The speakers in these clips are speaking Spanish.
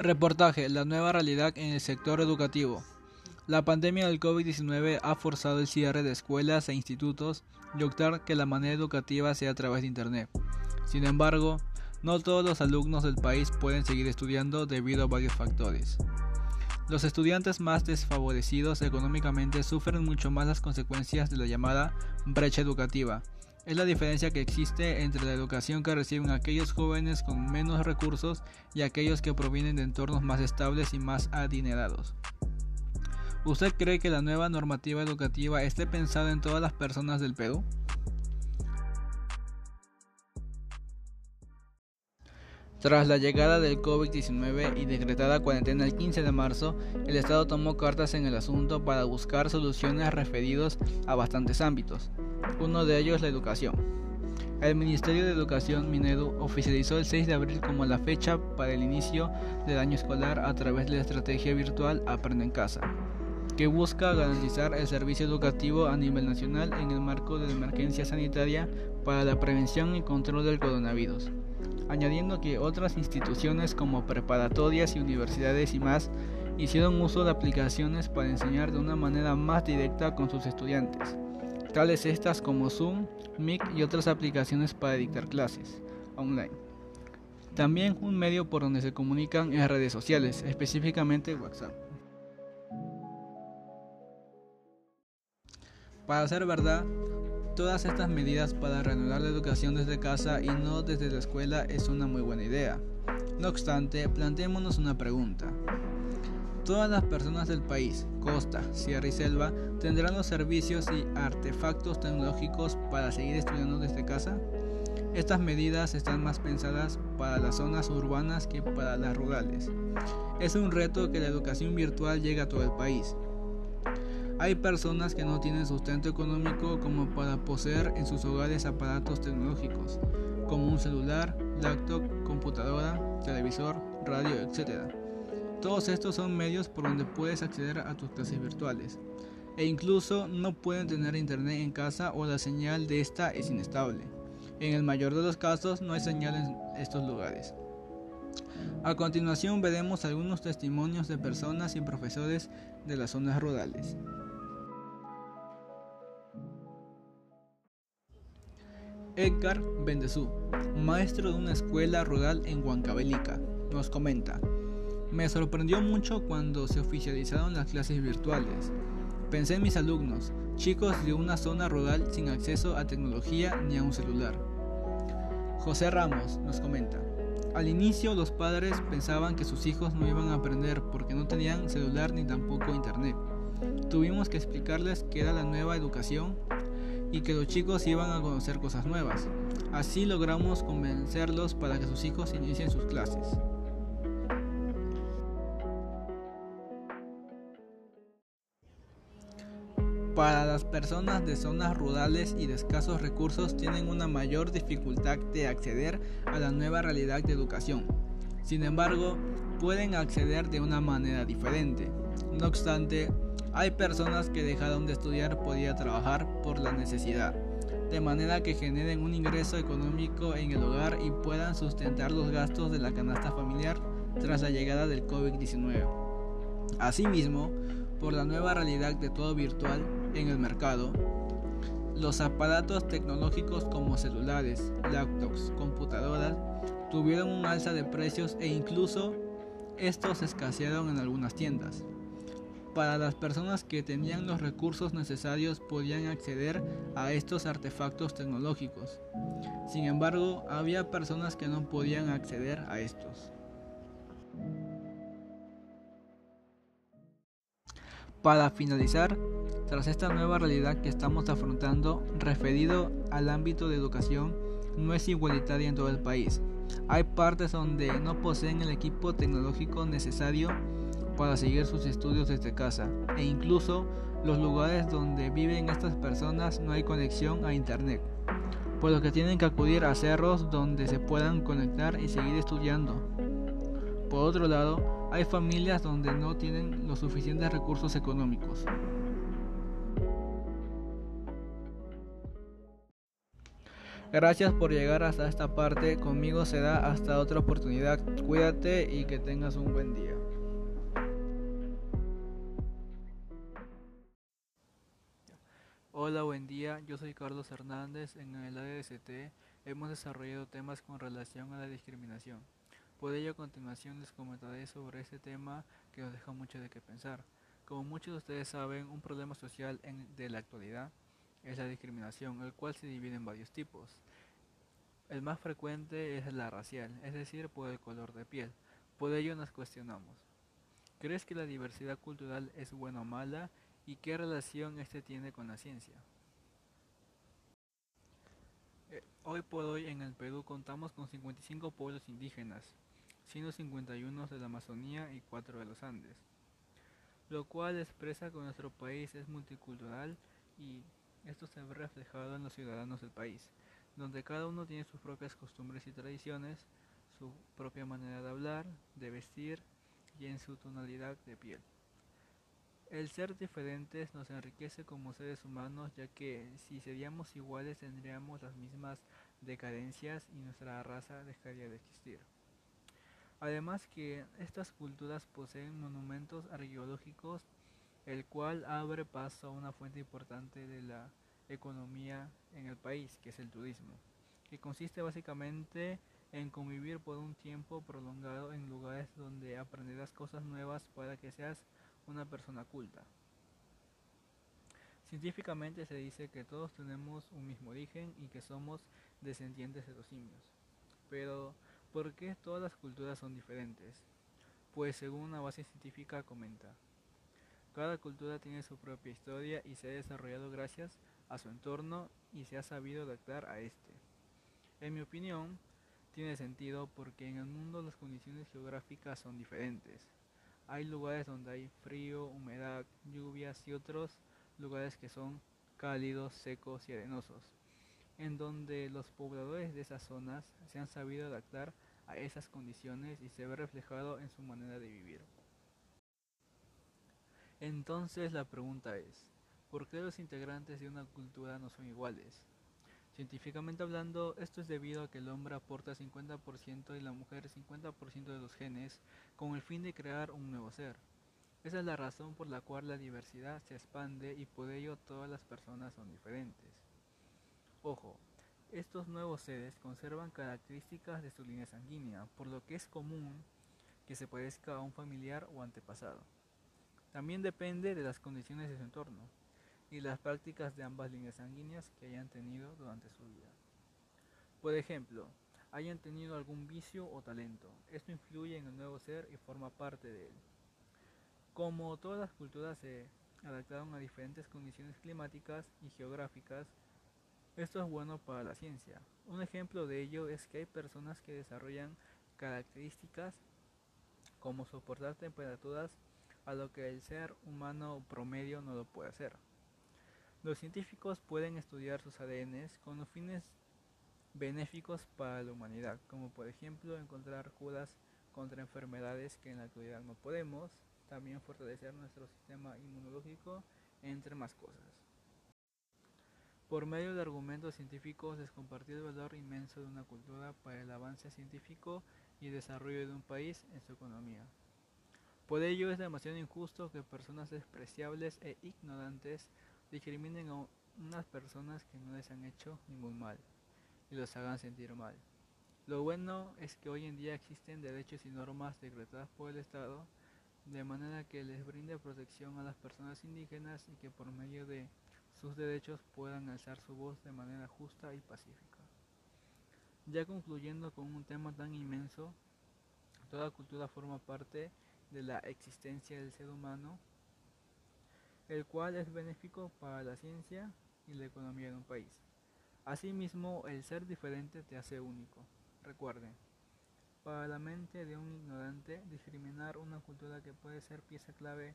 Reportaje, la nueva realidad en el sector educativo. La pandemia del COVID-19 ha forzado el cierre de escuelas e institutos y optar que la manera educativa sea a través de Internet. Sin embargo, no todos los alumnos del país pueden seguir estudiando debido a varios factores. Los estudiantes más desfavorecidos económicamente sufren mucho más las consecuencias de la llamada brecha educativa, es la diferencia que existe entre la educación que reciben aquellos jóvenes con menos recursos y aquellos que provienen de entornos más estables y más adinerados. ¿Usted cree que la nueva normativa educativa esté pensada en todas las personas del Perú? Tras la llegada del COVID-19 y decretada cuarentena el 15 de marzo, el Estado tomó cartas en el asunto para buscar soluciones referidos a bastantes ámbitos, uno de ellos la educación. El Ministerio de Educación Minedu oficializó el 6 de abril como la fecha para el inicio del año escolar a través de la estrategia virtual Aprende en Casa, que busca garantizar el servicio educativo a nivel nacional en el marco de la emergencia sanitaria para la prevención y control del coronavirus añadiendo que otras instituciones como preparatorias y universidades y más hicieron uso de aplicaciones para enseñar de una manera más directa con sus estudiantes, tales estas como Zoom, Mic y otras aplicaciones para dictar clases online. También un medio por donde se comunican en redes sociales, específicamente WhatsApp. Para ser verdad, Todas estas medidas para reanudar la educación desde casa y no desde la escuela es una muy buena idea. No obstante, planteémonos una pregunta. ¿Todas las personas del país, costa, sierra y selva, tendrán los servicios y artefactos tecnológicos para seguir estudiando desde casa? Estas medidas están más pensadas para las zonas urbanas que para las rurales. Es un reto que la educación virtual llegue a todo el país, hay personas que no tienen sustento económico como para poseer en sus hogares aparatos tecnológicos, como un celular, laptop, computadora, televisor, radio, etc. Todos estos son medios por donde puedes acceder a tus clases virtuales. E incluso no pueden tener internet en casa o la señal de esta es inestable. En el mayor de los casos no hay señal en estos lugares. A continuación veremos algunos testimonios de personas y profesores de las zonas rurales. Edgar Bendezú, maestro de una escuela rural en Huancavelica, nos comenta, me sorprendió mucho cuando se oficializaron las clases virtuales. Pensé en mis alumnos, chicos de una zona rural sin acceso a tecnología ni a un celular. José Ramos nos comenta, al inicio los padres pensaban que sus hijos no iban a aprender porque no tenían celular ni tampoco internet. Tuvimos que explicarles que era la nueva educación y que los chicos iban a conocer cosas nuevas. Así logramos convencerlos para que sus hijos inicien sus clases. Para las personas de zonas rurales y de escasos recursos tienen una mayor dificultad de acceder a la nueva realidad de educación. Sin embargo, pueden acceder de una manera diferente. No obstante, hay personas que dejaron de estudiar por ir a trabajar por la necesidad, de manera que generen un ingreso económico en el hogar y puedan sustentar los gastos de la canasta familiar tras la llegada del COVID-19. Asimismo, por la nueva realidad de todo virtual en el mercado, los aparatos tecnológicos como celulares, laptops, computadoras tuvieron un alza de precios e incluso estos escasearon en algunas tiendas para las personas que tenían los recursos necesarios podían acceder a estos artefactos tecnológicos. Sin embargo, había personas que no podían acceder a estos. Para finalizar, tras esta nueva realidad que estamos afrontando, referido al ámbito de educación, no es igualitaria en todo el país. Hay partes donde no poseen el equipo tecnológico necesario para seguir sus estudios desde casa e incluso los lugares donde viven estas personas no hay conexión a internet, por lo que tienen que acudir a cerros donde se puedan conectar y seguir estudiando. Por otro lado, hay familias donde no tienen los suficientes recursos económicos. Gracias por llegar hasta esta parte. Conmigo será hasta otra oportunidad. Cuídate y que tengas un buen día. Día. Yo soy Carlos Hernández. En el ADST hemos desarrollado temas con relación a la discriminación. Por ello, a continuación les comentaré sobre este tema que nos deja mucho de qué pensar. Como muchos de ustedes saben, un problema social de la actualidad es la discriminación, el cual se divide en varios tipos. El más frecuente es la racial, es decir, por el color de piel. Por ello nos cuestionamos. ¿Crees que la diversidad cultural es buena o mala y qué relación este tiene con la ciencia? Eh, hoy por hoy en el Perú contamos con 55 pueblos indígenas, siendo 51 de la Amazonía y 4 de los Andes, lo cual expresa que nuestro país es multicultural y esto se ve reflejado en los ciudadanos del país, donde cada uno tiene sus propias costumbres y tradiciones, su propia manera de hablar, de vestir y en su tonalidad de piel. El ser diferentes nos enriquece como seres humanos ya que si seríamos iguales tendríamos las mismas decadencias y nuestra raza dejaría de existir. Además que estas culturas poseen monumentos arqueológicos el cual abre paso a una fuente importante de la economía en el país, que es el turismo, que consiste básicamente en convivir por un tiempo prolongado en lugares donde aprenderás cosas nuevas para que seas una persona culta. Científicamente se dice que todos tenemos un mismo origen y que somos descendientes de los simios. Pero, ¿por qué todas las culturas son diferentes? Pues según una base científica comenta, cada cultura tiene su propia historia y se ha desarrollado gracias a su entorno y se ha sabido adaptar a este. En mi opinión, tiene sentido porque en el mundo las condiciones geográficas son diferentes. Hay lugares donde hay frío, humedad, lluvias y otros lugares que son cálidos, secos y arenosos, en donde los pobladores de esas zonas se han sabido adaptar a esas condiciones y se ve reflejado en su manera de vivir. Entonces la pregunta es, ¿por qué los integrantes de una cultura no son iguales? Científicamente hablando, esto es debido a que el hombre aporta 50% y la mujer 50% de los genes con el fin de crear un nuevo ser. Esa es la razón por la cual la diversidad se expande y por ello todas las personas son diferentes. Ojo, estos nuevos seres conservan características de su línea sanguínea, por lo que es común que se parezca a un familiar o antepasado. También depende de las condiciones de su entorno y las prácticas de ambas líneas sanguíneas que hayan tenido durante su vida. Por ejemplo, hayan tenido algún vicio o talento. Esto influye en el nuevo ser y forma parte de él. Como todas las culturas se adaptaron a diferentes condiciones climáticas y geográficas, esto es bueno para la ciencia. Un ejemplo de ello es que hay personas que desarrollan características como soportar temperaturas a lo que el ser humano promedio no lo puede hacer. Los científicos pueden estudiar sus ADNs con fines benéficos para la humanidad, como por ejemplo encontrar curas contra enfermedades que en la actualidad no podemos, también fortalecer nuestro sistema inmunológico, entre más cosas. Por medio de argumentos científicos es compartir el valor inmenso de una cultura para el avance científico y desarrollo de un país en su economía. Por ello es demasiado injusto que personas despreciables e ignorantes discriminen a unas personas que no les han hecho ningún mal y los hagan sentir mal. Lo bueno es que hoy en día existen derechos y normas decretadas por el Estado de manera que les brinde protección a las personas indígenas y que por medio de sus derechos puedan alzar su voz de manera justa y pacífica. Ya concluyendo con un tema tan inmenso, toda cultura forma parte de la existencia del ser humano, el cual es benéfico para la ciencia y la economía de un país. Asimismo, el ser diferente te hace único. Recuerden, para la mente de un ignorante, discriminar una cultura que puede ser pieza clave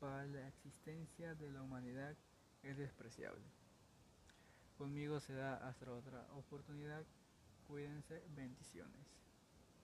para la existencia de la humanidad es despreciable. Conmigo será hasta otra oportunidad. Cuídense, bendiciones.